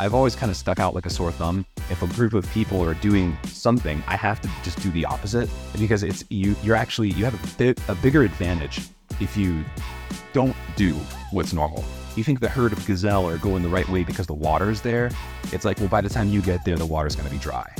I've always kind of stuck out like a sore thumb. If a group of people are doing something, I have to just do the opposite because it's you. You're actually you have a bit a bigger advantage if you don't do what's normal. You think the herd of gazelle are going the right way because the water's there. It's like, well, by the time you get there, the water's going to be dry.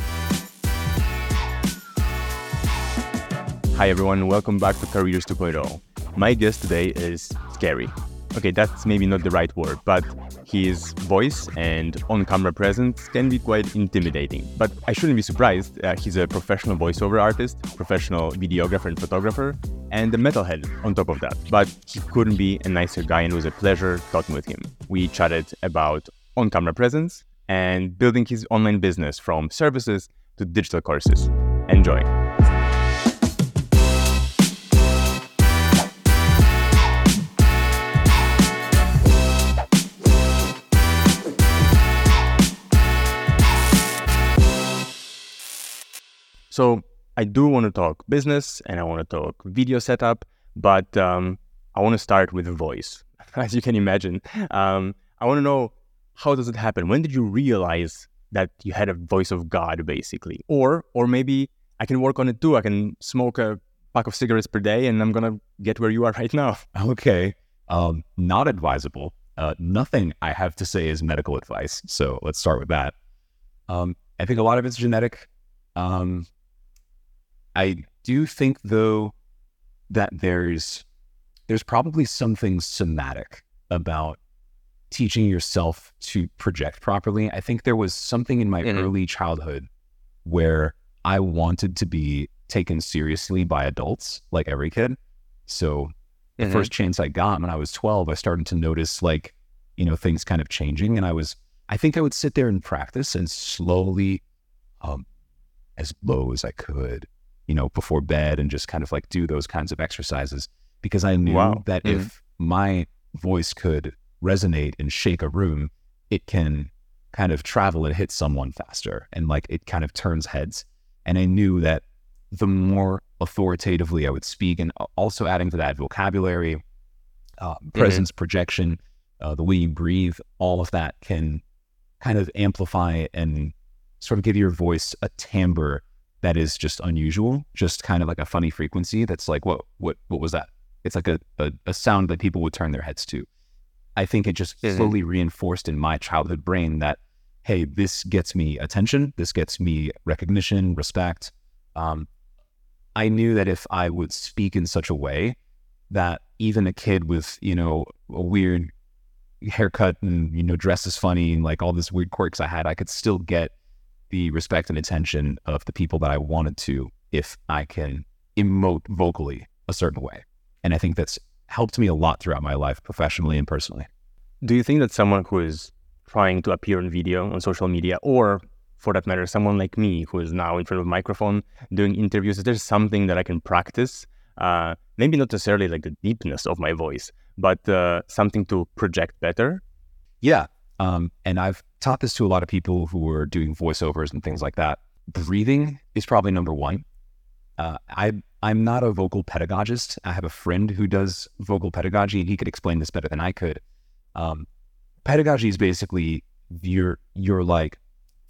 Hi everyone, welcome back to Careers 2.0. My guest today is Scary. Okay, that's maybe not the right word, but his voice and on camera presence can be quite intimidating. But I shouldn't be surprised. Uh, he's a professional voiceover artist, professional videographer and photographer, and a metalhead on top of that. But he couldn't be a nicer guy, and it was a pleasure talking with him. We chatted about on camera presence and building his online business from services to digital courses. Enjoy. So I do want to talk business and I want to talk video setup, but um, I want to start with voice. As you can imagine, um, I want to know how does it happen? When did you realize that you had a voice of God, basically? Or, or maybe I can work on it too. I can smoke a pack of cigarettes per day, and I'm gonna get where you are right now. Okay, um, not advisable. Uh, nothing I have to say is medical advice. So let's start with that. Um, I think a lot of it's genetic. Um, I do think though that there's there's probably something somatic about teaching yourself to project properly. I think there was something in my mm-hmm. early childhood where I wanted to be taken seriously by adults, like every kid. So the mm-hmm. first chance I got when I was 12, I started to notice like, you know, things kind of changing. And I was, I think I would sit there and practice and slowly, um, as low as I could, you know, before bed and just kind of like do those kinds of exercises because I knew wow. that mm-hmm. if my voice could resonate and shake a room, it can kind of travel and hit someone faster and like it kind of turns heads. And I knew that the more authoritatively I would speak and also adding to that vocabulary, uh, mm-hmm. presence, mm-hmm. projection, uh, the way you breathe, all of that can kind of amplify and sort of give your voice a timbre that is just unusual, just kind of like a funny frequency that's like, what what what was that? It's like a, a, a sound that people would turn their heads to. I think it just mm-hmm. slowly reinforced in my childhood brain that, hey, this gets me attention, this gets me recognition, respect. Um, I knew that if I would speak in such a way that even a kid with, you know, a weird haircut and, you know, dress is funny and like all this weird quirks I had, I could still get the respect and attention of the people that I wanted to if I can emote vocally a certain way. And I think that's helped me a lot throughout my life, professionally and personally. Do you think that someone who is trying to appear on video on social media, or for that matter, someone like me who is now in front of a microphone doing interviews, is there something that I can practice? Uh, maybe not necessarily like the deepness of my voice, but uh, something to project better? Yeah. Um, and I've taught this to a lot of people who are doing voiceovers and things like that. Breathing is probably number one. Uh, I I'm not a vocal pedagogist. I have a friend who does vocal pedagogy, and he could explain this better than I could. Um, pedagogy is basically your your like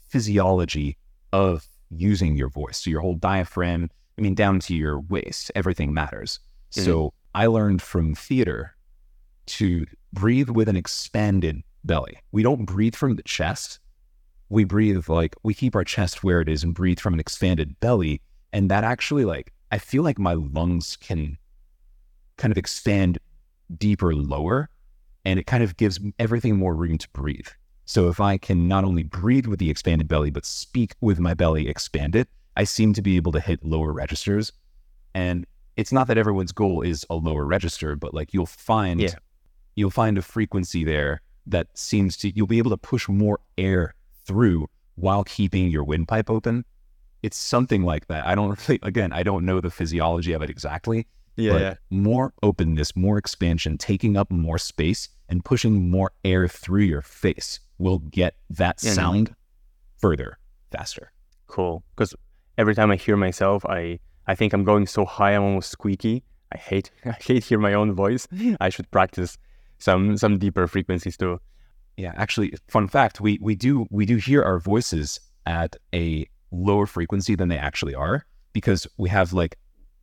physiology of using your voice. So your whole diaphragm, I mean, down to your waist, everything matters. Mm-hmm. So I learned from theater to breathe with an expanded belly. We don't breathe from the chest. We breathe like we keep our chest where it is and breathe from an expanded belly. And that actually, like, I feel like my lungs can kind of expand deeper, lower, and it kind of gives everything more room to breathe. So if I can not only breathe with the expanded belly, but speak with my belly expanded, I seem to be able to hit lower registers. And it's not that everyone's goal is a lower register, but like you'll find yeah. you'll find a frequency there that seems to you'll be able to push more air through while keeping your windpipe open. It's something like that. I don't really, again, I don't know the physiology of it exactly. Yeah, yeah. More openness, more expansion, taking up more space and pushing more air through your face will get that yeah, sound no. further, faster. Cool. Because every time I hear myself, I I think I'm going so high, I'm almost squeaky. I hate I hate hear my own voice. I should practice some some deeper frequencies too. yeah, actually, fun fact: we we do we do hear our voices at a lower frequency than they actually are because we have like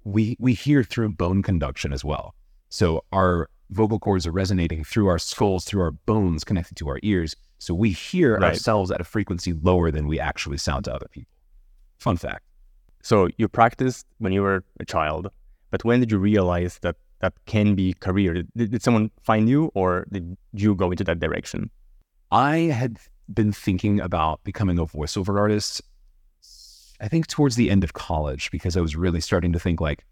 we we hear through bone conduction as well. So our vocal cords are resonating through our skulls, through our bones connected to our ears. So we hear Right. ourselves at a frequency lower than we actually sound to other people. Fun fact. So you practiced when you were a child, but when did you realize that that can be career? Did, did someone find you, or did you go into that direction? I had been thinking about becoming a voiceover artist, I think towards the end of college, because I was really starting to think like,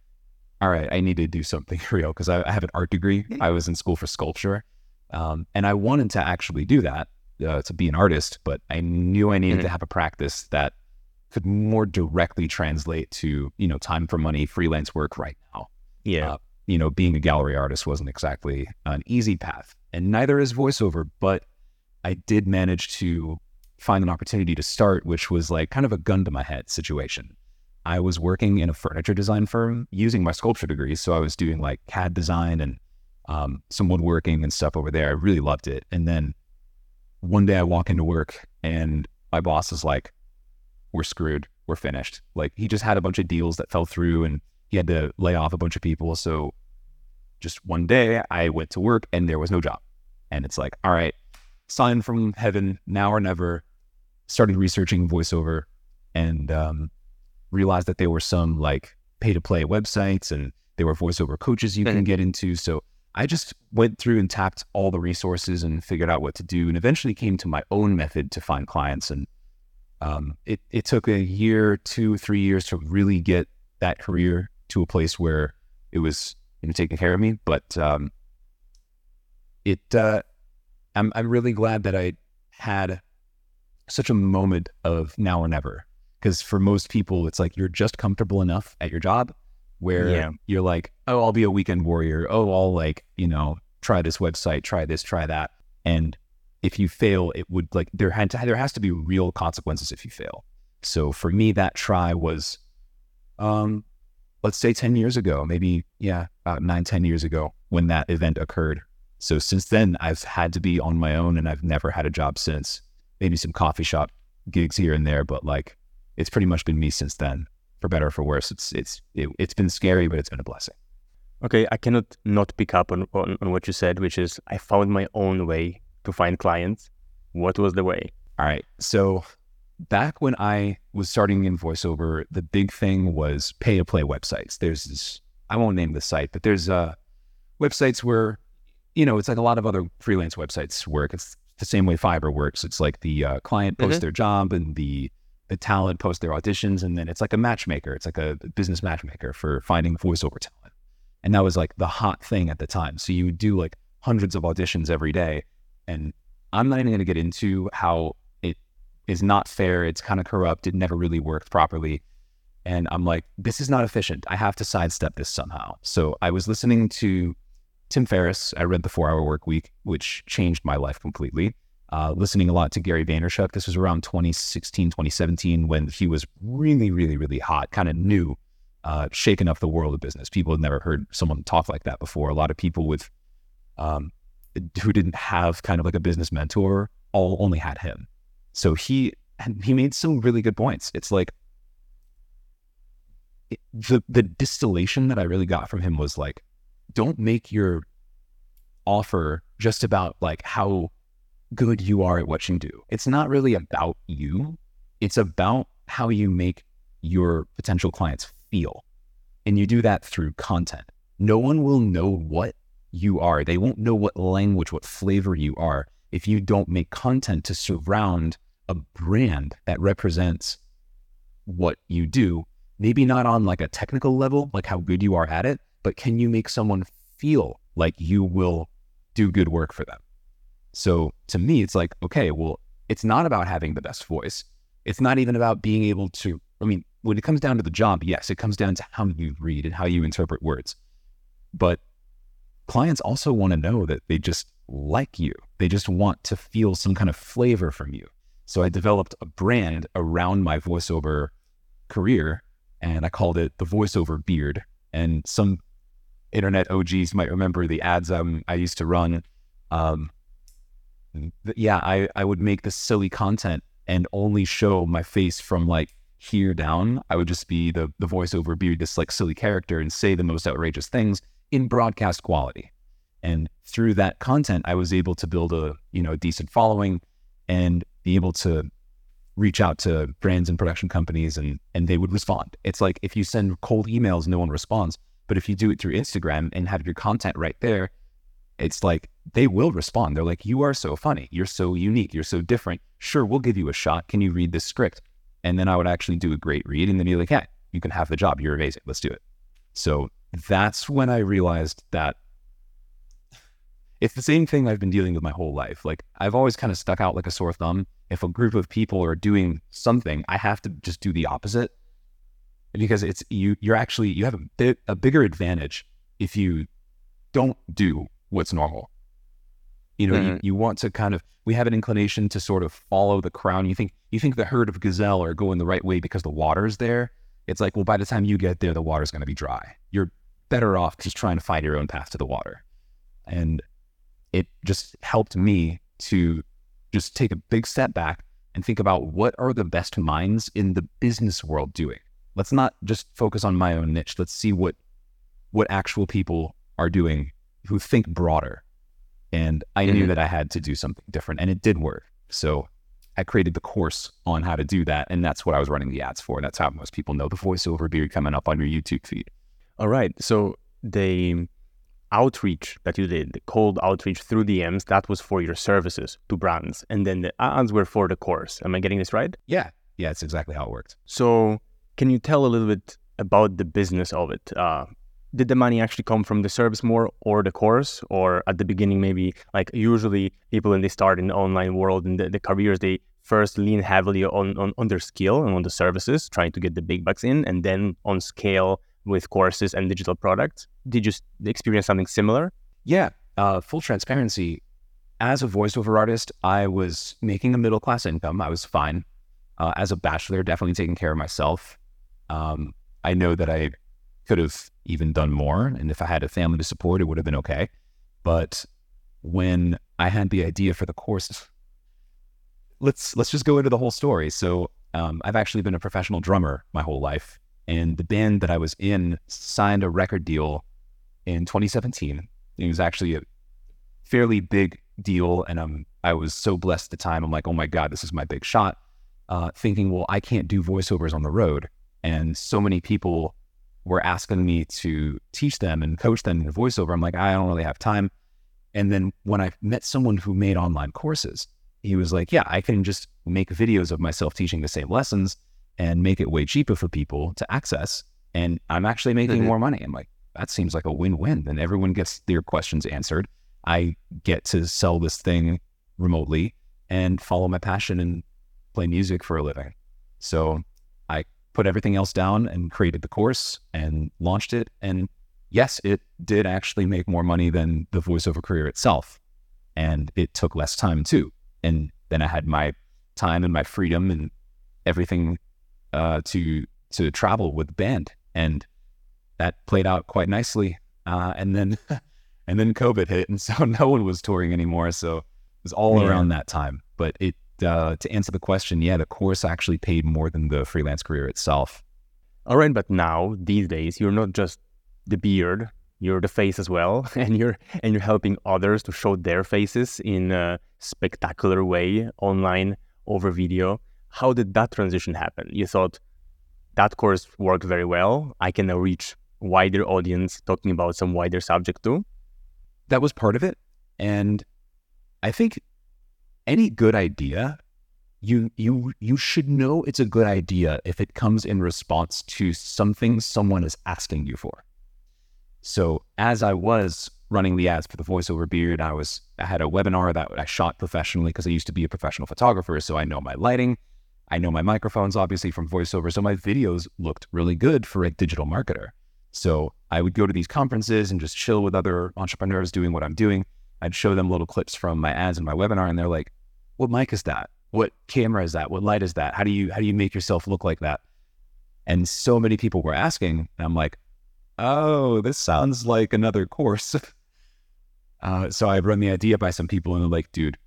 all right, I need to do something real because I, I have an art degree. I was in school for sculpture. Um, and I wanted to actually do that, uh, to be an artist, but I knew I needed Mhm. to have a practice that could more directly translate to, you know, time for money, freelance work right now Yeah. Uh, you know, being a gallery artist wasn't exactly an easy path, and neither is voiceover. But I did manage to find an opportunity to start, which was like kind of a gun to my head situation. I was working in a furniture design firm using my sculpture degree, so I was doing like CAD design and um, some woodworking and stuff over there. I really loved it. And then one day I walk into work, and my boss is like, "We're screwed. We're finished." Like he just had a bunch of deals that fell through, and he had to lay off a bunch of people. So just one day I went to work and there was no job. And it's like, all right, sign from heaven, now or never. Started researching voiceover and um, realized that there were some like pay to play websites and there were voiceover coaches you can Mhm. get into. So I just went through and tapped all the resources and figured out what to do and eventually came to my own method to find clients. And um, it, it took a year, two, three years to really get that career to a place where it was you know, taking care of me. But um, it, uh, I'm I'm really glad that I had such a moment of now or never. Because for most people, it's like you're just comfortable enough at your job where Yeah. you're like, oh, I'll be a weekend warrior. Oh, I'll like you know try this website, try this, try that, and if you fail, it would like there had to, there has to be real consequences if you fail. So for me, that try was, um, let's say 10 years ago, maybe, yeah, about nine, 10 years ago when that event occurred. So since then, I've had to be on my own and I've never had a job since. Maybe some coffee shop gigs here and there, but like it's pretty much been me since then, for better or for worse. It's, it's, it, it's been scary, but it's been a blessing. Okay, I cannot not pick up on, on, on what you said, which is I found my own way to find clients. What was the way? All right. So back when I was starting in voiceover, the big thing was pay to play websites. There's this, I won't name the site, but there's uh, websites where, you know, it's like a lot of other freelance websites work. It's the same way Fiverr works. It's like the uh, client posts Mhm. their job and the the talent posts their auditions, and then it's like a matchmaker. It's like a business matchmaker for finding voiceover talent. And that was like the hot thing at the time. So you would do like hundreds of auditions every day. And I'm not even going to get into how is not fair. It's kind of corrupt. It never really worked properly. And I'm like, this is not efficient. I have to sidestep this somehow. So I was listening to Tim Ferriss. I read The Four Hour Work Week, which changed my life completely. Uh, listening a lot to Gary Vaynerchuk. This was around 2016, 2017, when he was really, really, really hot, kind of new, uh, shaking up the world of business. People had never heard someone talk like that before. A lot of people with um, who didn't have kind of like a business mentor all only had him. So he he made some really good points. It's like it- the the distillation that I really got from him was like, don't make your offer just about like how good you are at what you do. It's not really about you. It's about how you make your potential clients feel. And you do that through content. No one will know what you are. They won't know what language, what flavor you are if you don't make content to surround a brand that represents what you do. Maybe not on like a technical level, like how good you are at it, but can you make someone feel like you will do good work for them? So to me, it's like, okay, well, it's not about having the best voice. It's not even about being able to, I mean, when it comes down to the job, yes, it comes down to how you read and how you interpret words. But clients also want to know that they just like you. They just want to feel some kind of flavor from you. So I developed a brand around my voiceover career and I called it the voiceover beard. And some internet OGs might remember the ads um, I used to run. Um, yeah, I, I would make this silly content and only show my face from like here down. I would just be the the voiceover, beard, this like silly character and say the most outrageous things in broadcast quality. And through that content, I was able to build a you know decent following and be able to reach out to brands and production companies and and they would respond. It's like if you send cold emails, no one responds. But if you do it through Instagram and have your content right there, it's like they will respond. They're like, You are so funny. You're so unique. You're so different. Sure, we'll give you a shot. Can you read this script? And then I would actually do a great read and then be like, Hey, you can have the job. You're amazing. Let's do it. So that's when I realized that it's the same thing I've been dealing with my whole life. Like I've always kind of stuck out like a sore thumb. If a group of people are doing something, I have to just do the opposite because it's you. You're actually you have a bit a bigger advantage if you don't do what's normal. You know, mm-hmm. you, you want to kind of we have an inclination to sort of follow the crown. You think you think the herd of gazelle are going the right way because the water's there. It's like, well, by the time you get there, the water's going to be dry. You're better off just trying to find your own path to the water. And it just helped me to just take a big step back and think about what are the best minds in the business world doing. Let's not just focus on my own niche. Let's see what what actual people are doing who think broader. And I mm-hmm. knew that I had to do something different and it did work. So I created the course on how to do that. And that's what I was running the ads for. That's how most people know the voiceover beard coming up on your YouTube feed. All right. So they outreach that you did, the cold outreach through DMs, that was for your services to brands. And then the ads were for the course. Am I getting this right? Yeah. Yeah, it's exactly how it worked. So can you tell a little bit about the business of it? Uh, did the money actually come from the service more or the course? Or at the beginning, maybe like usually people when they start in the online world and the, the careers, they first lean heavily on, on, on their skill and on the services, trying to get the big bucks in, and then on scale with courses and digital products. Did you experience something similar? Yeah. Uh, full transparency. As a voiceover artist, I was making a middle class income. I was fine. Uh, as a bachelor, definitely taking care of myself. Um, I know that I could have even done more. And if I had a family to support, it would have been okay. But when I had the idea for the course, let's let's just go into the whole story. So um, I've actually been a professional drummer my whole life. And the band that I was in signed a record deal in 2017. It was actually a fairly big deal. And um, I was so blessed at the time. I'm like, oh my God, this is my big shot. Uh, thinking, well, I can't do voiceovers on the road. And so many people were asking me to teach them and coach them in voiceover. I'm like, I don't really have time. And then when I met someone who made online courses, he was like, yeah, I can just make videos of myself teaching the same lessons and make it way cheaper for people to access. And I'm actually making mm-hmm. more money. I'm like, that seems like a win win. Then everyone gets their questions answered. I get to sell this thing remotely and follow my passion and play music for a living. So I put everything else down and created the course and launched it. And yes, it did actually make more money than the voiceover career itself. And it took less time too. And then I had my time and my freedom and everything uh, to to travel with the band, and that played out quite nicely. Uh, and then and then COVID hit, and so no one was touring anymore. So it was all yeah. around that time. But it uh, to answer the question, yeah, the course actually paid more than the freelance career itself. All right, but now these days you're not just the beard, you're the face as well, and you're and you're helping others to show their faces in a spectacular way online over video how did that transition happen? You thought that course worked very well. I can now reach wider audience talking about some wider subject too. That was part of it. And I think any good idea, you you you should know it's a good idea if it comes in response to something someone is asking you for. So as I was running the ads for the voiceover beard, I was I had a webinar that I shot professionally because I used to be a professional photographer, so I know my lighting. I know my microphones obviously from voiceover, so my videos looked really good for a digital marketer. So I would go to these conferences and just chill with other entrepreneurs doing what I'm doing. I'd show them little clips from my ads and my webinar, and they're like, "What mic is that? What camera is that? What light is that? How do you how do you make yourself look like that?" And so many people were asking, and I'm like, "Oh, this sounds like another course." uh, so I run the idea by some people, and they're like, "Dude,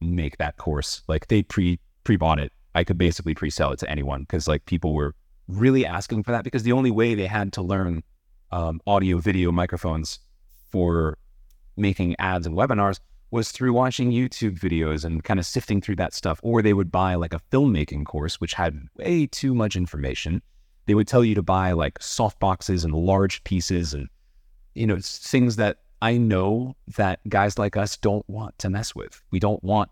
make that course. Like they pre pre bought it. I could basically pre sell it to anyone because like people were really asking for that because the only way they had to learn um, audio video microphones for making ads and webinars was through watching YouTube videos and kind of sifting through that stuff. Or they would buy like a filmmaking course, which had way too much information. They would tell you to buy like soft boxes and large pieces and, you know, things that I know that guys like us don't want to mess with. We don't want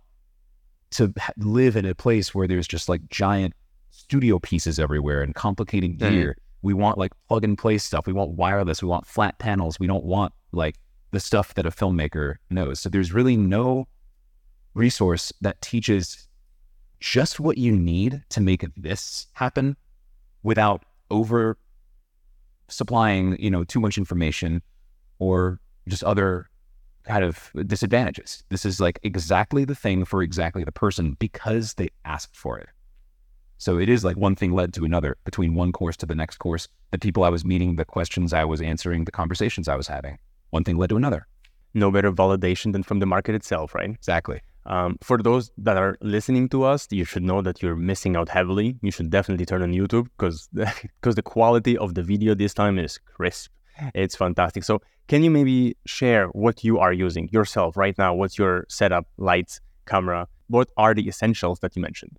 to live in a place where there's just like giant studio pieces everywhere and complicated mm-hmm. gear. Mm. We want like plug and play stuff. We want wireless. We want flat panels. We don't want like the stuff that a filmmaker knows. So there's really no resource that teaches just what you need to make this happen without over supplying, you know, too much information or just other kind of disadvantages. This is like exactly the thing for exactly the person because they asked for it. So it is like one thing led to another between one course to the next course. The people I was meeting, the questions I was answering, the conversations I was having. One thing led to another. No better validation than from the market itself, right? Exactly. Um, for those that are listening to us, you should know that you're missing out heavily. You should definitely turn on YouTube because because the quality of the video this time is crisp. It's fantastic. So, can you maybe share what you are using yourself right now? What's your setup, lights, camera? What are the essentials that you mentioned?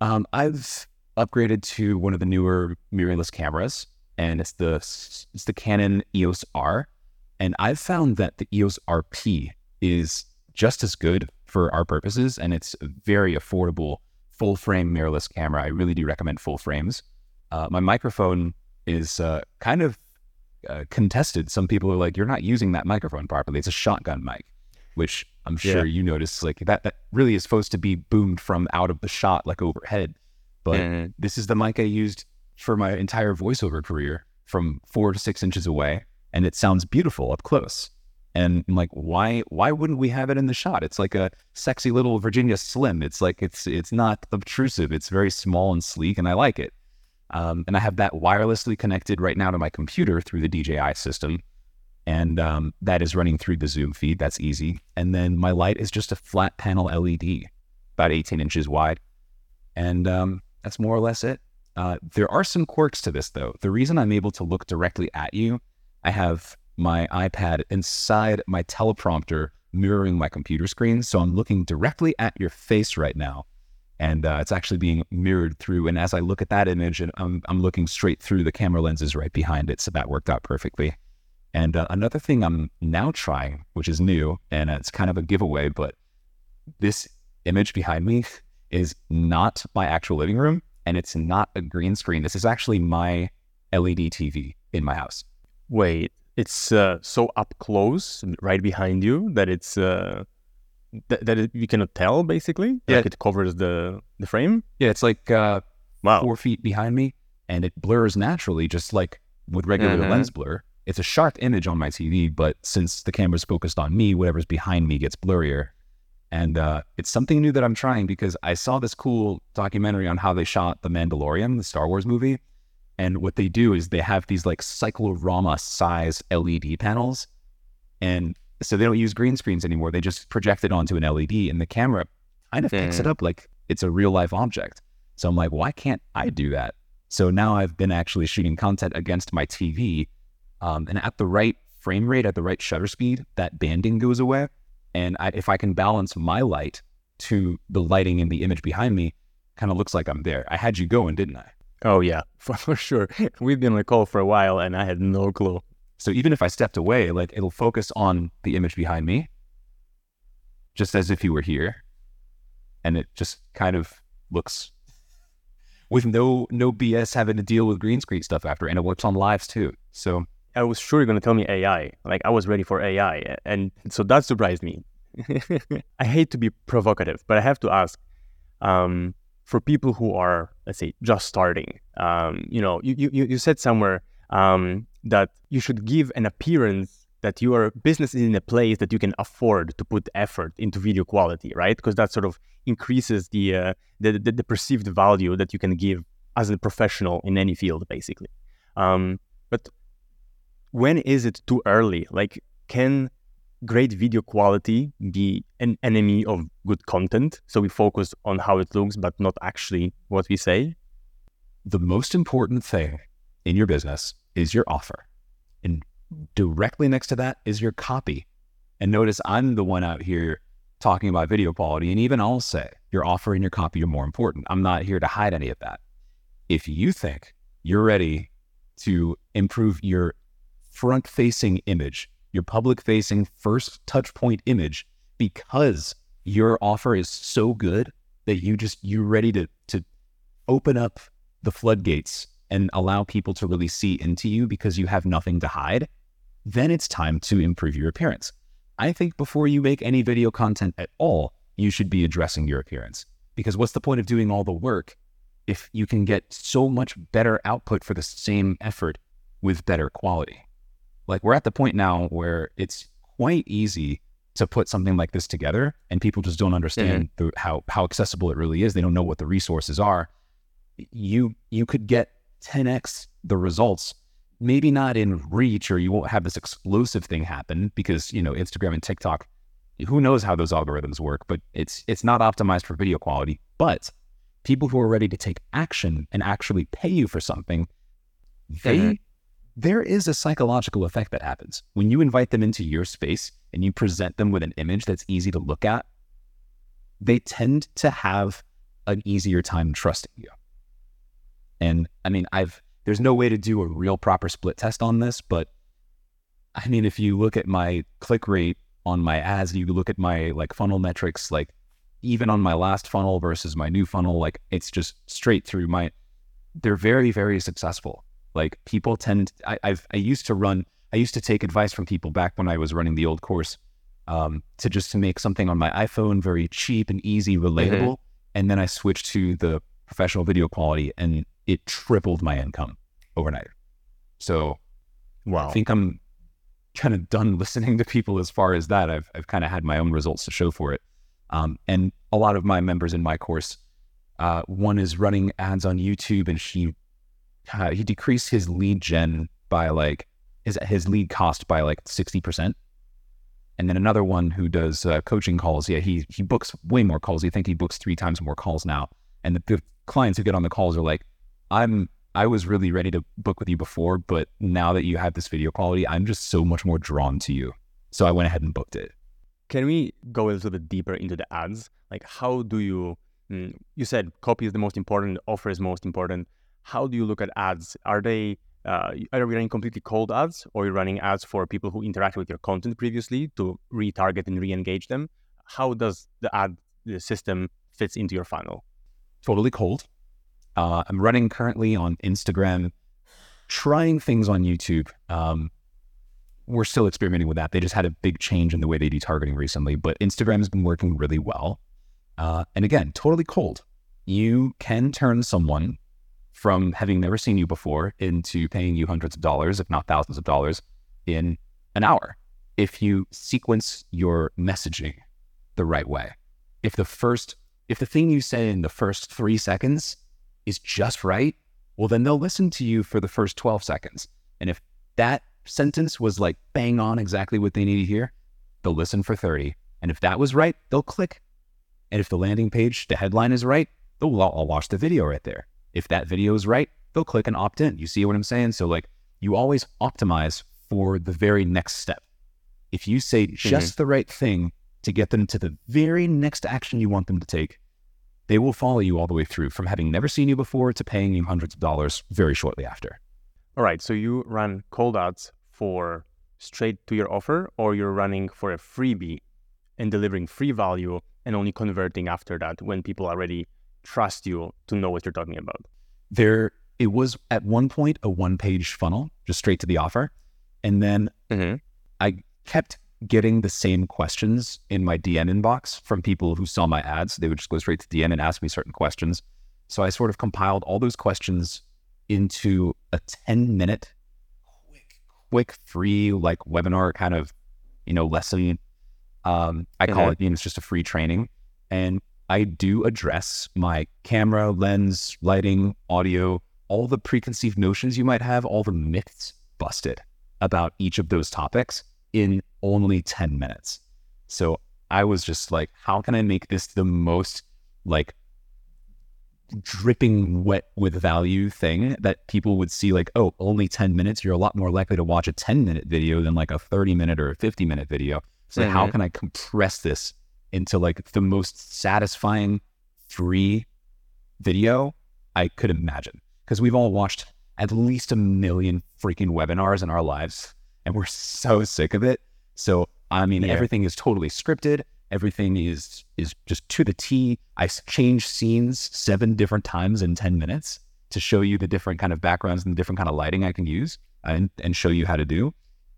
Um, I've upgraded to one of the newer mirrorless cameras, and it's the it's the Canon EOS R. And I've found that the EOS RP is just as good for our purposes, and it's a very affordable full frame mirrorless camera. I really do recommend full frames. Uh, my microphone is uh, kind of uh, contested. Some people are like, "You're not using that microphone properly. It's a shotgun mic," which I'm sure yeah. you noticed. Like that, that really is supposed to be boomed from out of the shot, like overhead. But mm-hmm. this is the mic I used for my entire voiceover career, from four to six inches away, and it sounds beautiful up close. And I'm like, why? Why wouldn't we have it in the shot? It's like a sexy little Virginia Slim. It's like it's it's not obtrusive. It's very small and sleek, and I like it. Um, and I have that wirelessly connected right now to my computer through the DJI system. And um, that is running through the Zoom feed. That's easy. And then my light is just a flat panel LED, about 18 inches wide. And um, that's more or less it. Uh, there are some quirks to this, though. The reason I'm able to look directly at you, I have my iPad inside my teleprompter mirroring my computer screen. So I'm looking directly at your face right now and uh, it's actually being mirrored through. And as I look at that image, and I'm, I'm looking straight through the camera lenses right behind it, so that worked out perfectly. And uh, another thing I'm now trying, which is new, and it's kind of a giveaway, but this image behind me is not my actual living room, and it's not a green screen. This is actually my LED TV in my house. Wait, it's uh, so up close, right behind you, that it's uh, that, that you cannot tell basically. Yeah, like it covers the the frame. Yeah, it's like uh, wow. four feet behind me, and it blurs naturally, just like with regular mm-hmm. lens blur. It's a sharp image on my TV, but since the camera's focused on me, whatever's behind me gets blurrier. And uh, it's something new that I'm trying because I saw this cool documentary on how they shot The Mandalorian, the Star Wars movie. And what they do is they have these like cyclorama size LED panels. And so they don't use green screens anymore. They just project it onto an LED and the camera kind of picks it up like it's a real life object. So I'm like, why can't I do that? So now I've been actually shooting content against my TV. Um, and at the right frame rate, at the right shutter speed, that banding goes away. And I, if I can balance my light to the lighting in the image behind me, kind of looks like I'm there. I had you going, didn't I? Oh, yeah, for sure. We've been on a call for a while and I had no clue. So even if I stepped away, like it'll focus on the image behind me, just as if you were here. And it just kind of looks with no no BS having to deal with green screen stuff after. And it works on lives too. So I was sure you're gonna tell me AI. Like I was ready for AI. And so that surprised me. I hate to be provocative, but I have to ask, um, for people who are, let's say, just starting, um, you know, you, you, you said somewhere um, that you should give an appearance that your business is in a place that you can afford to put effort into video quality, right? Because that sort of increases the, uh, the, the, the perceived value that you can give as a professional in any field, basically. Um, but when is it too early? Like, can great video quality be an enemy of good content? So we focus on how it looks, but not actually what we say? The most important thing in your business is your offer. And directly next to that is your copy. And notice I'm the one out here talking about video quality. And even I'll say your offer and your copy are more important. I'm not here to hide any of that. If you think you're ready to improve your front facing image, your public facing first touch point image, because your offer is so good that you just, you're ready to, to open up the floodgates and allow people to really see into you because you have nothing to hide, then it's time to improve your appearance. I think before you make any video content at all, you should be addressing your appearance. Because what's the point of doing all the work if you can get so much better output for the same effort with better quality? Like we're at the point now where it's quite easy to put something like this together and people just don't understand mm-hmm. the, how how accessible it really is. They don't know what the resources are. You you could get 10x the results maybe not in reach or you won't have this explosive thing happen because, you know, Instagram and TikTok, who knows how those algorithms work, but it's it's not optimized for video quality. But people who are ready to take action and actually pay you for something, they mm-hmm. there is a psychological effect that happens. When you invite them into your space and you present them with an image that's easy to look at, they tend to have an easier time trusting you. And I mean, I've there's no way to do a real proper split test on this, but I mean, if you look at my click rate on my ads, you look at my like funnel metrics, like even on my last funnel versus my new funnel, like it's just straight through my, they're very, very successful. Like people tend, I, I've, I used to run, I used to take advice from people back when I was running the old course um, to just to make something on my iPhone very cheap and easy, relatable. Mm-hmm. And then I switched to the professional video quality and it tripled my income overnight. So wow. I think I'm kind of done listening to people as far as that. I've, I've kind of had my own results to show for it. Um, and a lot of my members in my course, uh, one is running ads on YouTube and he, uh, he decreased his lead gen by like his, his lead cost by like 60%. And then another one who does uh, coaching calls. Yeah, he, he books way more calls. You think he books three times more calls now. And the, the clients who get on the calls are like, I'm I was really ready to book with you before, but now that you have this video quality, I'm just so much more drawn to you. So I went ahead and booked it. Can we go a little bit deeper into the ads? Like, how do you? Mm, you said copy is the most important, offer is most important. How do you look at ads? Are they uh, are you running completely cold ads, or are you running ads for people who interacted with your content previously to retarget and re-engage them? How does the ad the system fits into your funnel? Totally cold. Uh, I'm running currently on Instagram, trying things on YouTube. Um, we're still experimenting with that. They just had a big change in the way they do targeting recently, but Instagram has been working really well. Uh, and again, totally cold. You can turn someone from having never seen you before into paying you hundreds of dollars, if not thousands of dollars, in an hour if you sequence your messaging the right way. If the first, if the thing you say in the first three seconds is just right, well, then they'll listen to you for the first 12 seconds. And if that sentence was like bang on exactly what they need to hear, they'll listen for 30. And if that was right, they'll click. And if the landing page, the headline is right, they'll all watch the video right there. If that video is right, they'll click and opt in. You see what I'm saying? So, like, you always optimize for the very next step. If you say mm-hmm. just mm-hmm. the right thing to get them to the very next action you want them to take, they will follow you all the way through from having never seen you before to paying you hundreds of dollars very shortly after. All right. So you run cold ads for straight to your offer, or you're running for a freebie and delivering free value and only converting after that when people already trust you to know what you're talking about? There, it was at one point a one page funnel, just straight to the offer. And then mm-hmm. I kept getting the same questions in my DM inbox from people who saw my ads. They would just go straight to DM and ask me certain questions. So I sort of compiled all those questions into a 10 minute quick, quick free like webinar kind of, you know, lesson. Um, I call mm-hmm. it, you know, it's just a free training. And I do address my camera, lens, lighting, audio, all the preconceived notions you might have, all the myths busted about each of those topics in only 10 minutes. So I was just like, how can I make this the most like dripping wet with value thing that people would see like, oh, only 10 minutes. You're a lot more likely to watch a 10 minute video than like a 30 minute or a 50 minute video. So mm-hmm. how can I compress this into like the most satisfying free video I could imagine? Because we've all watched at least a million freaking webinars in our lives and we're so sick of it. So I mean, yeah. everything is totally scripted. Everything is is just to the T. I change scenes seven different times in ten minutes to show you the different kind of backgrounds and the different kind of lighting I can use and and show you how to do.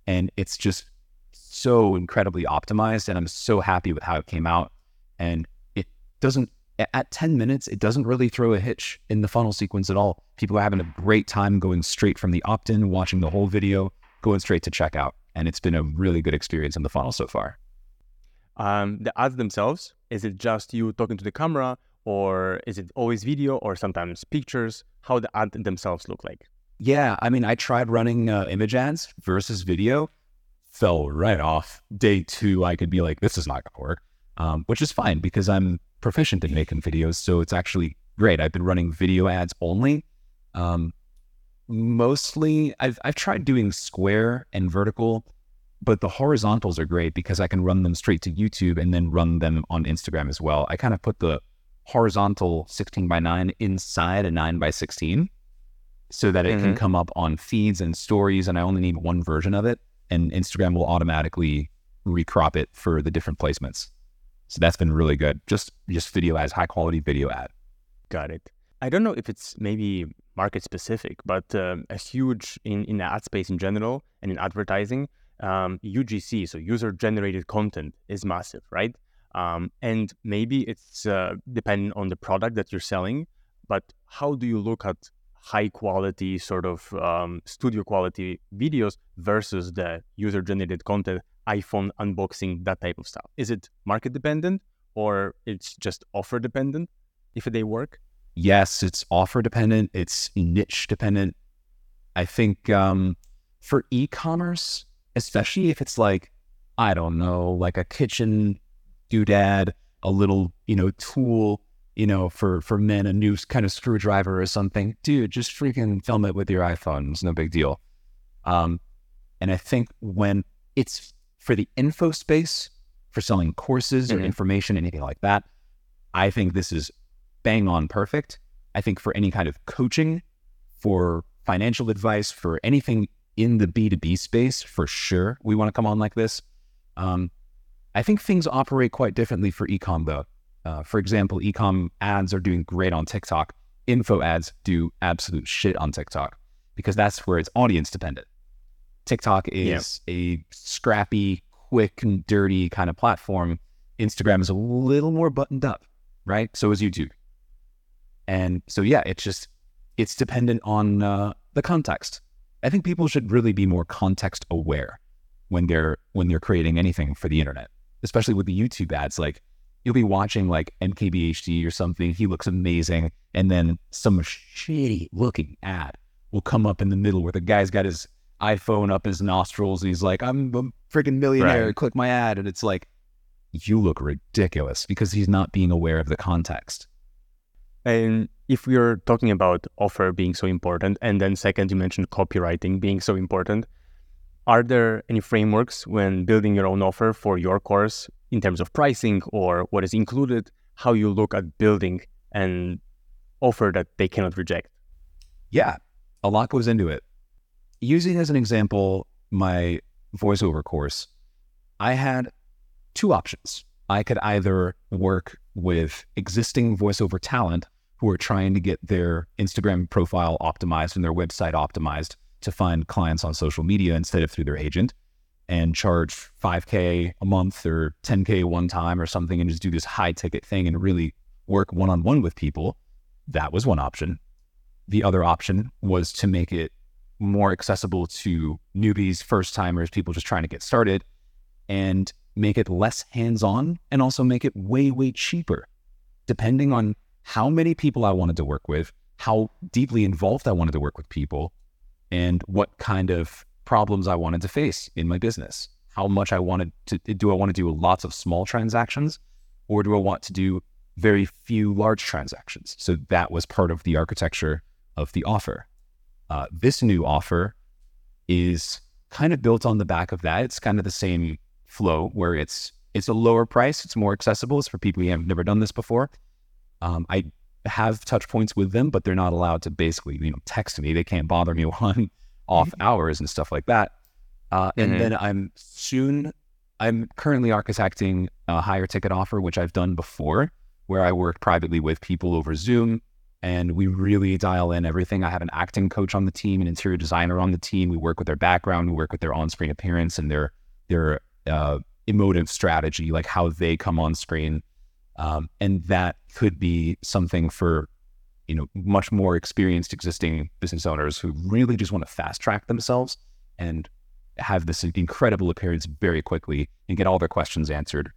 And it's just so incredibly optimized, and I'm so happy with how it came out. And it doesn't at 10 minutes, it doesn't really throw a hitch in the funnel sequence at all. People are having a great time going straight from the opt in, watching the whole video, going straight to checkout. And it's been a really good experience in the funnel so far. Um, the ads themselves, is it just you talking to the camera or is it always video or sometimes pictures? How the ads themselves look like? Yeah, I mean, I tried running uh, image ads versus video, fell right off. Day two, I could be like, this is not going to work, um, which is fine because I'm proficient in making videos. So it's actually great. I've been running video ads only. Um, mostly, I've, I've tried doing square and vertical but the horizontals are great because I can run them straight to YouTube and then run them on Instagram as well. I kind of put the horizontal 16 by 9 inside a 9 by 16 so that it mm-hmm. can come up on feeds and stories and I only need one version of it and Instagram will automatically recrop it for the different placements. So that's been really good. Just just video as high quality video ad. Got it. I don't know if it's maybe market specific, but um, a huge in in the ad space in general and in advertising, um, UGC, so user generated content, is massive, right? Um, and maybe it's uh, depending on the product that you're selling, but how do you look at high quality, sort of um, studio quality videos versus the user generated content, iPhone unboxing, that type of stuff? Is it market dependent or it's just offer dependent if they work? Yes, it's offer dependent, it's niche dependent. I think um, for e commerce, especially if it's like, I don't know, like a kitchen doodad, a little, you know, tool, you know, for for men, a new kind of screwdriver or something. Dude, just freaking film it with your iPhone. It's no big deal. Um, and I think when it's for the info space, for selling courses mm-hmm. or information, anything like that, I think this is bang on perfect. I think for any kind of coaching, for financial advice, for anything in the B2B space, for sure, we want to come on like this. Um, I think things operate quite differently for ecom, though. Uh, for example, ecom ads are doing great on TikTok. Info ads do absolute shit on TikTok because that's where it's audience dependent. TikTok is a scrappy, quick, and dirty kind of platform. Instagram is a little more buttoned up, right? So is YouTube. And so, yeah, it's just, it's dependent on uh, the context. I think people should really be more context aware when they're when they're creating anything for the internet, especially with the YouTube ads. Like you'll be watching like MKBHD or something. He looks amazing, and then some shitty looking ad will come up in the middle where the guy's got his iPhone up his nostrils. And he's like, "I'm a freaking millionaire. Right. Click my ad," and it's like, you look ridiculous because he's not being aware of the context. And if we're talking about offer being so important, and then second, you mentioned copywriting being so important, are there any frameworks when building your own offer for your course in terms of pricing or what is included, how you look at building an offer that they cannot reject? Yeah, a lot goes into it. Using as an example my voiceover course, I had two options. I could either work with existing voiceover talent who are trying to get their Instagram profile optimized and their website optimized to find clients on social media instead of through their agent and charge 5K a month or 10K one time or something and just do this high ticket thing and really work one on one with people. That was one option. The other option was to make it more accessible to newbies, first timers, people just trying to get started and make it less hands on and also make it way, way cheaper, depending on how many people I wanted to work with, how deeply involved I wanted to work with people, and what kind of problems I wanted to face in my business. how much I wanted to do. I want to do lots of small transactions, or do I want to do very few large transactions? So that was part of the architecture of the offer. Uh, this new offer is kind of built on the back of that. It's kind of the same flow where it's it's a lower price, it's more accessible. It's for people who have never done this before. Um, I have touch points with them, but they're not allowed to basically you know text me. They can't bother me on off mm-hmm. hours and stuff like that. Uh, and mm-hmm. then I'm soon, I'm currently architecting a higher ticket offer, which I've done before, where I work privately with people over Zoom and we really dial in everything. I have an acting coach on the team, an interior designer on the team. We work with their background, we work with their on-screen appearance and their their uh, emotive strategy, like how they come on screen, um, and that could be something for you know much more experienced existing business owners who really just want to fast track themselves and have this incredible appearance very quickly and get all their questions answered,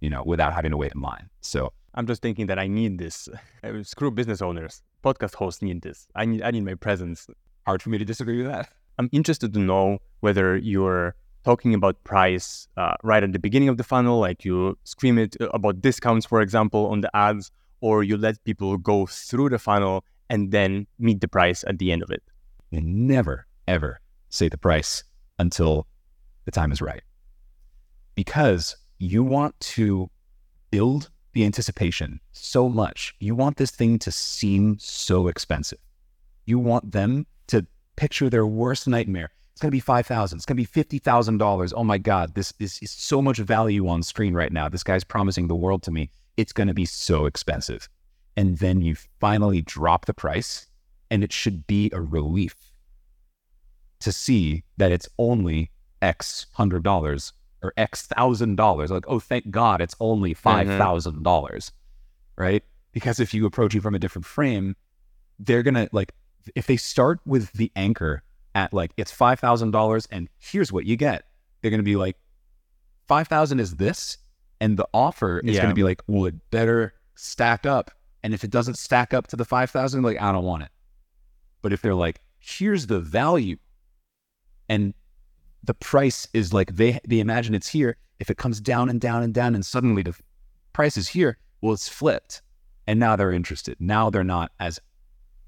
you know, without having to wait in line. So I'm just thinking that I need this. Uh, screw business owners. Podcast hosts need this. I need I need my presence. Hard for me to disagree with that. I'm interested to know whether you're talking about price uh, right at the beginning of the funnel, like you scream it uh, about discounts, for example, on the ads, or you let people go through the funnel and then meet the price at the end of it. You never, ever say the price until the time is right. Because you want to build the anticipation so much. You want this thing to seem so expensive. You want them to picture their worst nightmare. It's going to be 5000 It's going to be $50,000. Oh my God, this, this is so much value on screen right now. This guy's promising the world to me. It's going to be so expensive. And then you finally drop the price, and it should be a relief to see that it's only X hundred dollars or X thousand dollars. Like, oh, thank God it's only mm-hmm. five thousand dollars, mm-hmm. right? Because if you approach it from a different frame, they're gonna like if they start with the anchor at like it's five thousand dollars and here's what you get, they're gonna be like five thousand is this, and the offer is yeah. gonna be like, well, it better stack up. And if it doesn't stack up to the five thousand, like I don't want it. But if they're like, here's the value and the price is like they they imagine it's here. If it comes down and down and down, and suddenly the price is here, well, it's flipped, and now they're interested. Now they're not as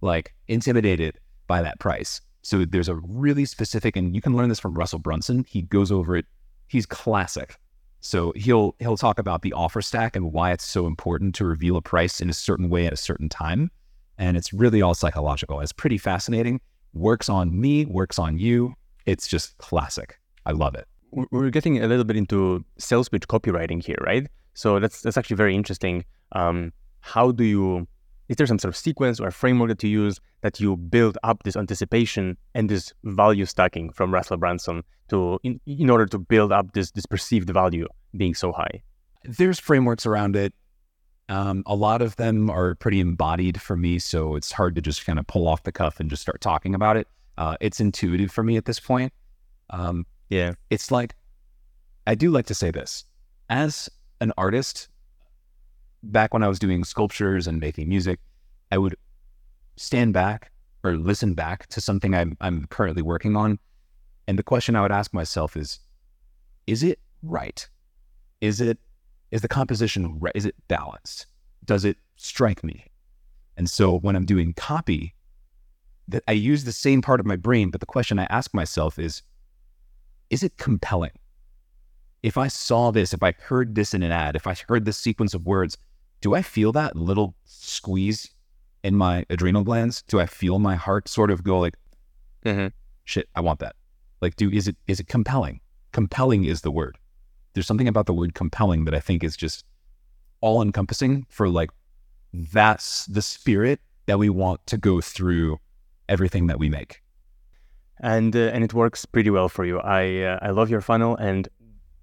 like intimidated by that price. So there's a really specific, and you can learn this from Russell Brunson. He goes over it. He's classic. So he'll he'll talk about the offer stack and why it's so important to reveal a price in a certain way at a certain time. And it's really all psychological. It's pretty fascinating. Works on me, works on you, it's just classic. I love it. We're getting a little bit into sales pitch copywriting here, right? So that's that's actually very interesting. Um, how do you? Is there some sort of sequence or framework that you use that you build up this anticipation and this value stacking from Russell Brunson to in, in order to build up this this perceived value being so high? There's frameworks around it. Um, a lot of them are pretty embodied for me, so it's hard to just kind of pull off the cuff and just start talking about it. Uh, it's intuitive for me at this point. Um, yeah, it's like I do like to say this as an artist. Back when I was doing sculptures and making music, I would stand back or listen back to something I'm, I'm currently working on, and the question I would ask myself is: Is it right? Is it is the composition right? Is it balanced? Does it strike me? And so when I'm doing copy, that I use the same part of my brain, but the question I ask myself is, is it compelling? If I saw this, if I heard this in an ad, if I heard this sequence of words, do I feel that little squeeze in my adrenal glands? Do I feel my heart sort of go like, mm-hmm. shit, I want that? Like, do is it is it compelling? Compelling is the word. There's something about the word compelling that I think is just all encompassing for like that's the spirit that we want to go through everything that we make. And uh, and it works pretty well for you. I uh, I love your funnel and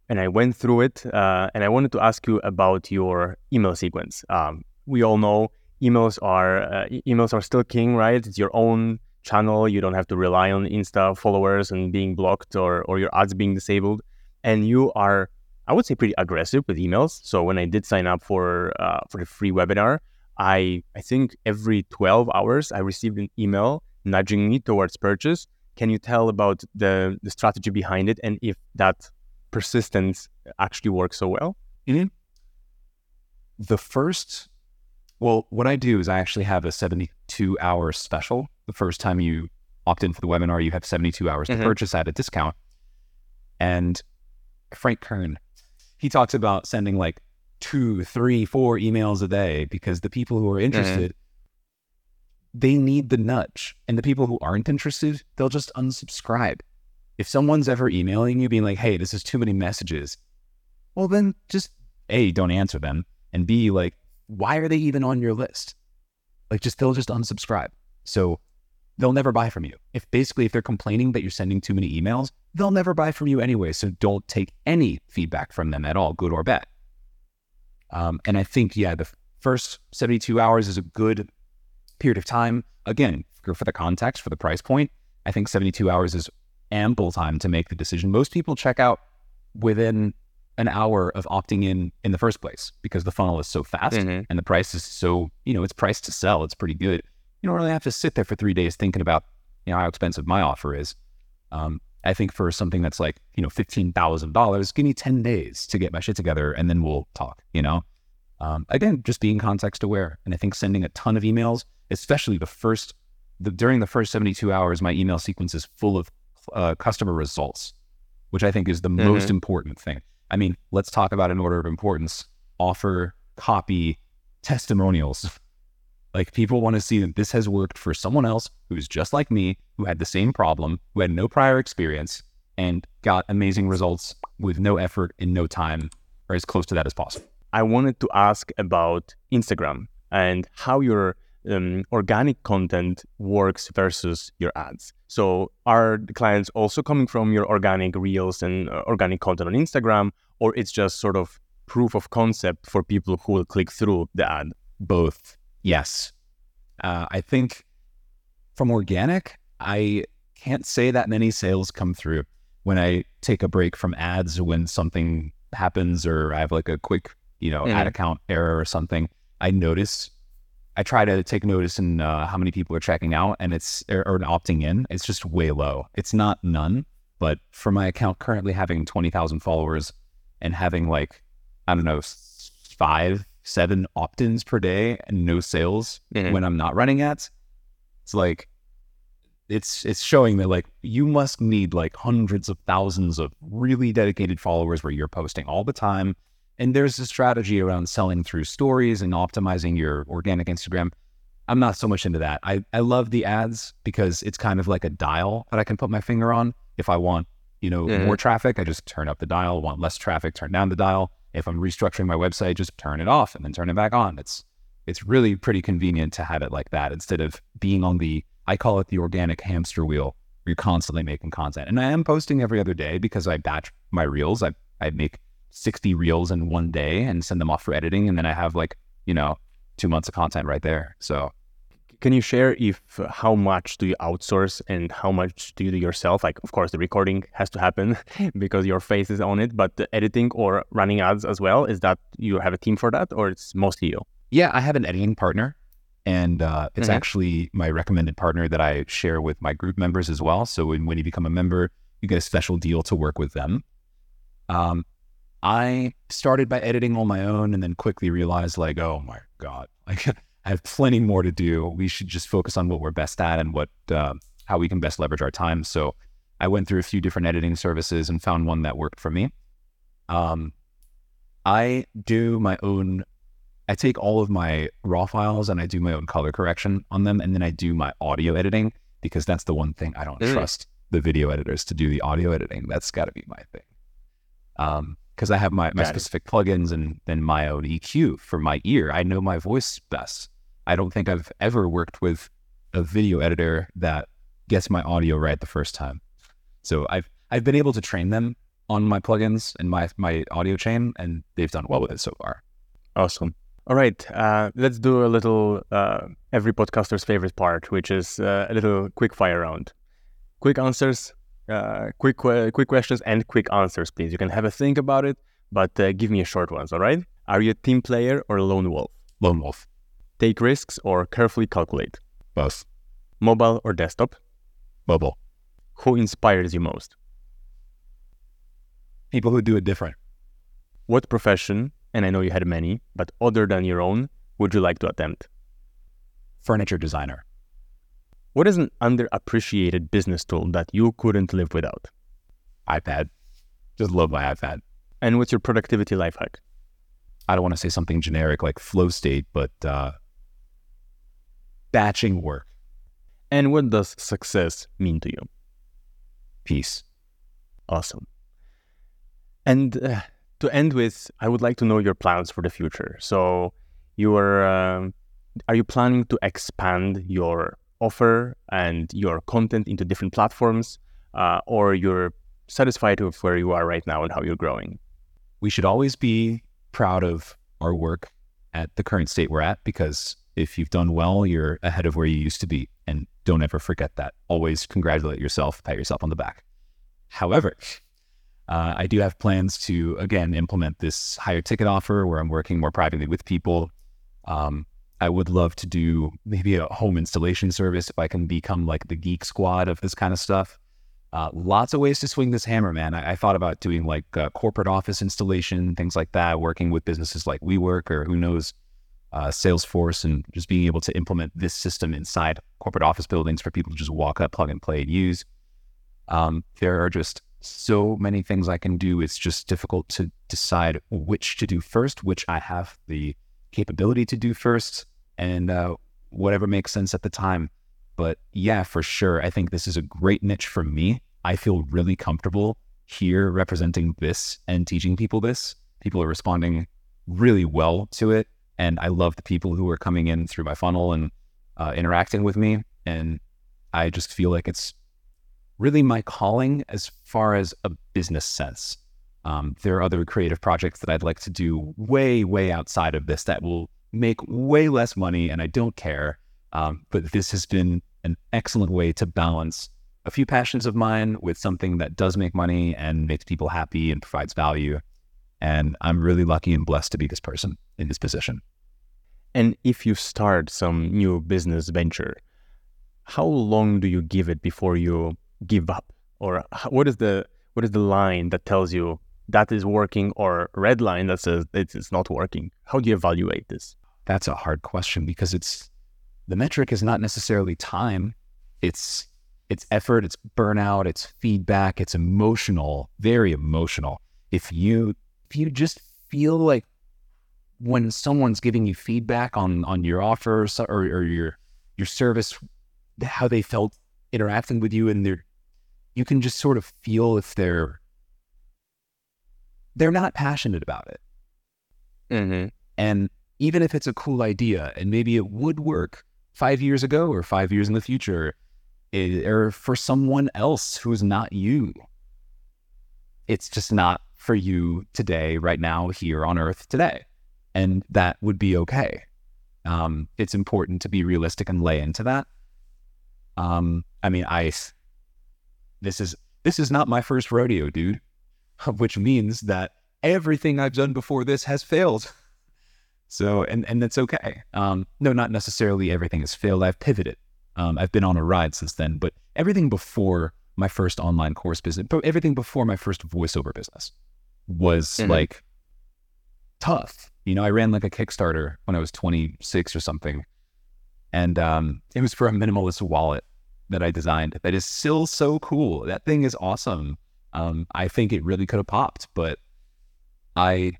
and I went through it uh, and I wanted to ask you about your email sequence. Um, we all know emails are uh, emails are still king, right? It's your own channel. You don't have to rely on Insta followers and being blocked or or your ads being disabled. And you are, I would say, pretty aggressive with emails. So when I did sign up for uh, for the free webinar, I I think every 12 hours I received an email nudging me towards purchase. Can you tell about the, the strategy behind it and if that persistence actually works so well? Mm-hmm. The first, well, what I do is I actually have a 72 hour special. The first time you opt in for the webinar, you have 72 hours Mhm. to purchase at a discount. And Frank Kern, he talks about sending like two, three, four emails a day because the people who are interested, they need the nudge. And the people who aren't interested, they'll just unsubscribe. If someone's ever emailing you being like, hey, this is too many messages, well, then just A, don't answer them. And B, like, why are they even on your list? Like, just they'll just unsubscribe. So they'll never buy from you. If basically, if they're complaining that you're sending too many emails, they'll never buy from you anyway. So don't take any feedback from them at all, good or bad. Um, and I think, yeah, the first 72 hours is a good period of time. Again, for for the context, for the price point, I think 72 hours is ample time to make the decision. Most people check out within an hour of opting in in the first place because the funnel is so fast Mhm. and the price is so, you know, it's priced to sell. It's pretty good. You don't really have to sit there for three days thinking about, you know, how expensive my offer is. Um, I think for something that's like, you know, $15,000, give me 10 days to get my shit together and then we'll talk, you know? Um, again, just being context aware. And I think sending a ton of emails, especially the first, the, during the first 72 hours, my email sequence is full of uh, customer results, which I think is the most important thing. I mean, let's talk about an order of importance offer, copy, testimonials. Like people want to see that this has worked for someone else who's just like me, who had the same problem, who had no prior experience, and got amazing results with no effort in no time, or as close to that as possible. I wanted to ask about Instagram and how your um, organic content works versus your ads. So, are the clients also coming from your organic reels and uh, organic content on Instagram, or it's just sort of proof of concept for people who will click through the ad? Both, yes. Uh, I think from organic, I can't say that many sales come through when I take a break from ads when something happens or I have like a quick, you know, ad Mhm. account error or something. I notice, I try to take notice in uh, how many people are checking out and it's or, or opting in. It's just way low. It's not none, but for my account currently having 20,000 followers and having like, I don't know, five, seven opt ins per day and no sales Mhm. when I'm not running ads, it's like, it's it's showing that like you must need like hundreds of thousands of really dedicated followers where you're posting all the time and there's a strategy around selling through stories and optimizing your organic instagram. I'm not so much into that. I, I love the ads because it's kind of like a dial that i can put my finger on. If i want you know Mhm. more traffic i just turn up the dial. Want less traffic turn down the dial. If i'm restructuring my website just turn it off and then turn it back on. It's it's really pretty convenient to have it like that instead of being on the I call it the organic hamster wheel. Where you're constantly making content, and I am posting every other day because I batch my reels. I I make sixty reels in one day and send them off for editing, and then I have like you know two months of content right there. So Can you share if how much do you outsource and how much do you do yourself? Like, of course, the recording has to happen because your face is on it, but the editing or running ads as well, is that you have a team for that or it's mostly you? yeah, I have an editing partner, and uh, it's Mhm. actually my recommended partner that I share with my group members as well. So when, when you become a member, you get a special deal to work with them. Um, I started by editing on my own, and then quickly realized like, oh my god, like I have plenty more to do. We should just focus on what we're best at and what uh, how we can best leverage our time. So I went through a few different editing services and found one that worked for me. Um, I do my own I take all of my raw files and I do my own color correction on them, and then I do my audio editing because that's the one thing I don't Mm. trust the video editors to do the audio editing. That's got to be my thing. Um, because I have my, my Got it. specific plugins and then my own EQ for my ear. I know my voice best. I don't think I've ever worked with a video editor that gets my audio right the first time. So I've I've been able to train them on my plugins and my my audio chain, and they've done well with it so far. Awesome. All right, uh, let's do a little uh, every podcaster's favorite part, which is uh, a little quick fire round. Quick answers, uh, quick que- quick questions, and quick answers, please. You can have a think about it, but uh, give me a short ones. All right? Are you a team player or a lone wolf? Lone wolf, Take risks or carefully calculate? both Mobile or desktop? mobile. Who inspires you most? people who do it different. What profession, and I know you had many, but other than your own, would you like to attempt? Furniture designer. What is an underappreciated business tool that you couldn't live without? iPad. Just love my iPad. And what's your productivity life hack? I don't want to say something generic like flow state, but uh, batching work. And what does success mean to you? Peace. Awesome. And uh, to end with, I would like to know your plans for the future. So, you are um, are you planning to expand your offer and your content into different platforms, uh, or you're satisfied with where you are right now and how you're growing? We should always be proud of our work at the current state we're at because if you've done well, you're ahead of where you used to be. And don't ever forget that. Always congratulate yourself, pat yourself on the back. However, uh, I do have plans to, again, implement this higher ticket offer where I'm working more privately with people. Um, I would love to do maybe a home installation service if I can become like the geek squad of this kind of stuff. Uh, lots of ways to swing this hammer, man. I, I thought about doing like corporate office installation, things like that, working with businesses like WeWork or who knows, uh, Salesforce, and just being able to implement this system inside corporate office buildings for people to just walk up, plug and play, and use. Um, there are just so many things I can do. It's just difficult to decide which to do first, which I have the capability to do first, and uh, whatever makes sense at the time. But yeah, for sure. I think this is a great niche for me. I feel really comfortable here representing this and teaching people this. People are responding really well to it. And I love the people who are coming in through my funnel and uh, interacting with me. And I just feel like it's really my calling as far as a business sense. Um, there are other creative projects that I'd like to do way, way outside of this that will make way less money, and I don't care. Um, but this has been an excellent way to balance a few passions of mine with something that does make money and makes people happy and provides value. And I'm really lucky and blessed to be this person in this position. And if you start some new business venture, how long do you give it before you give up? Or what is the what is the line that tells you that is working or red line that says it's not working? How do you evaluate this? That's a hard question because it's the metric is not necessarily time. It's it's effort, it's burnout, it's feedback, it's emotional, very emotional. If you if you just feel like when someone's giving you feedback on on your offer or, or your your service, how they felt interacting with you, and they're you can just sort of feel if they're they're not passionate about it. Mm-hmm. And even if it's a cool idea and maybe it would work five years ago or five years in the future, it, or for someone else who's not you. It's just not for you today, right now, here on earth today. And that would be okay. Um, it's important to be realistic and lay into that. Um, I mean, I, this is, this is not my first rodeo, dude, which means that everything I've done before this has failed. So, and, and that's okay. Um, no, not necessarily everything has failed. I've pivoted. Um, I've been on a ride since then, but everything before my first online course business, but everything before my first voiceover business was mm-hmm. like tough. You know, I ran like a Kickstarter when I was 26 or something. And um, it was for a minimalist wallet that I designed that is still so cool. That thing is awesome. Um, I think it really could have popped, but I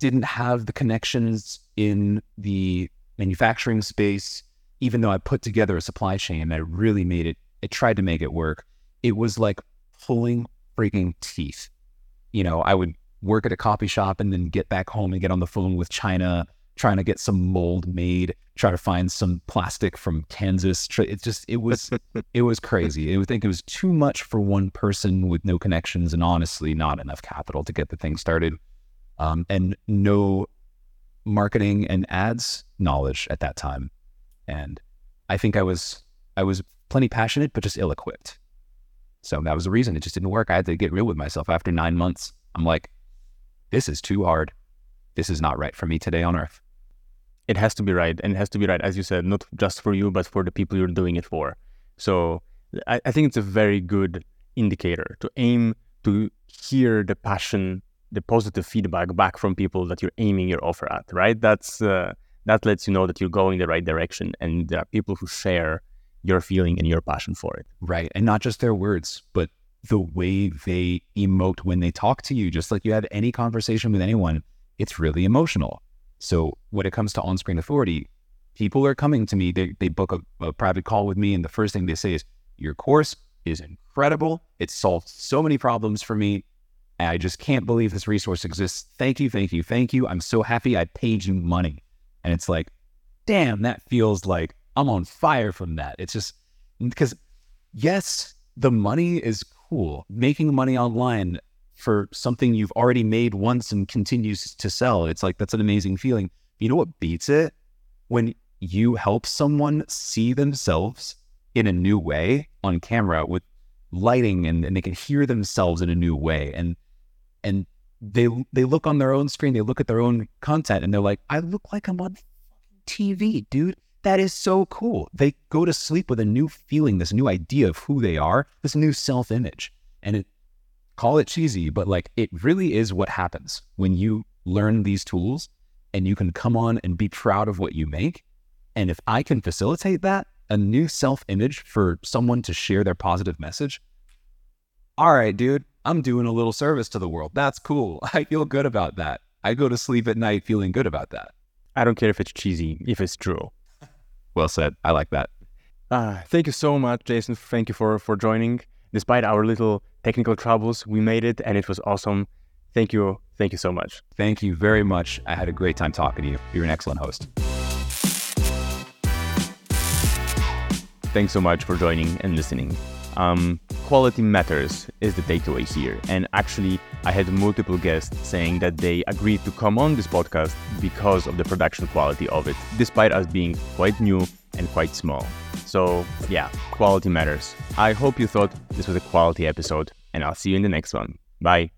didn't have the connections in the manufacturing space, even though I put together a supply chain, I really made it, I tried to make it work. It was like pulling freaking teeth. You know, I would work at a coffee shop and then get back home and get on the phone with China, trying to get some mold made, try to find some plastic from Kansas. It just, it was, it was crazy. I would think it was too much for one person with no connections and honestly not enough capital to get the thing started um, and no marketing and ads knowledge at that time. And I think I was I was plenty passionate, but just ill equipped. So that was the reason it just didn't work. I had to get real with myself after nine months. I'm like, this is too hard. This is not right for me today on earth. It has to be right. And it has to be right, as you said, not just for you, but for the people you're doing it for. So I, I think it's a very good indicator to aim to hear the passion, the positive feedback back from people that you're aiming your offer at, right? That's uh, that lets you know that you're going the right direction, and there are people who share your feeling and your passion for it. Right, and not just their words, but the way they emote when they talk to you. Just like you have any conversation with anyone, it's really emotional. So when it comes to on-screen authority, people are coming to me. They they book a, a private call with me, and the first thing they say is, "Your course is incredible. It solved so many problems for me. I just can't believe this resource exists. Thank you, thank you, thank you. I'm so happy I paid you money." And it's like, damn, that feels like I'm on fire from that. It's just because, yes, the money is cool. Making money online for something you've already made once and continues to sell, it's like that's an amazing feeling. You know what beats it? When you help someone see themselves in a new way on camera with lighting and, and they can hear themselves in a new way and and they they look on their own screen, they look at their own content, and they're like, "I look like I'm on TV, dude. That is so cool." They go to sleep with a new feeling, this new idea of who they are, this new self image, and it call it cheesy, but like it really is what happens when you learn these tools and you can come on and be proud of what you make. And if I can facilitate that, a new self image for someone to share their positive message, all right, dude, I'm doing a little service to the world. That's cool. I feel good about that. I go to sleep at night feeling good about that. I don't care if it's cheesy, if it's true. Well said. I like that. Uh, thank you so much, Jason. Thank you for for joining. Despite our little technical troubles, we made it, and it was awesome. Thank you. Thank you so much. Thank you very much. I had a great time talking to you. You're an excellent host. Thanks so much for joining and listening. Um, quality matters is the takeaway here. And actually, I had multiple guests saying that they agreed to come on this podcast because of the production quality of it, despite us being quite new and quite small. So, yeah, quality matters. I hope you thought this was a quality episode, and I'll see you in the next one. Bye.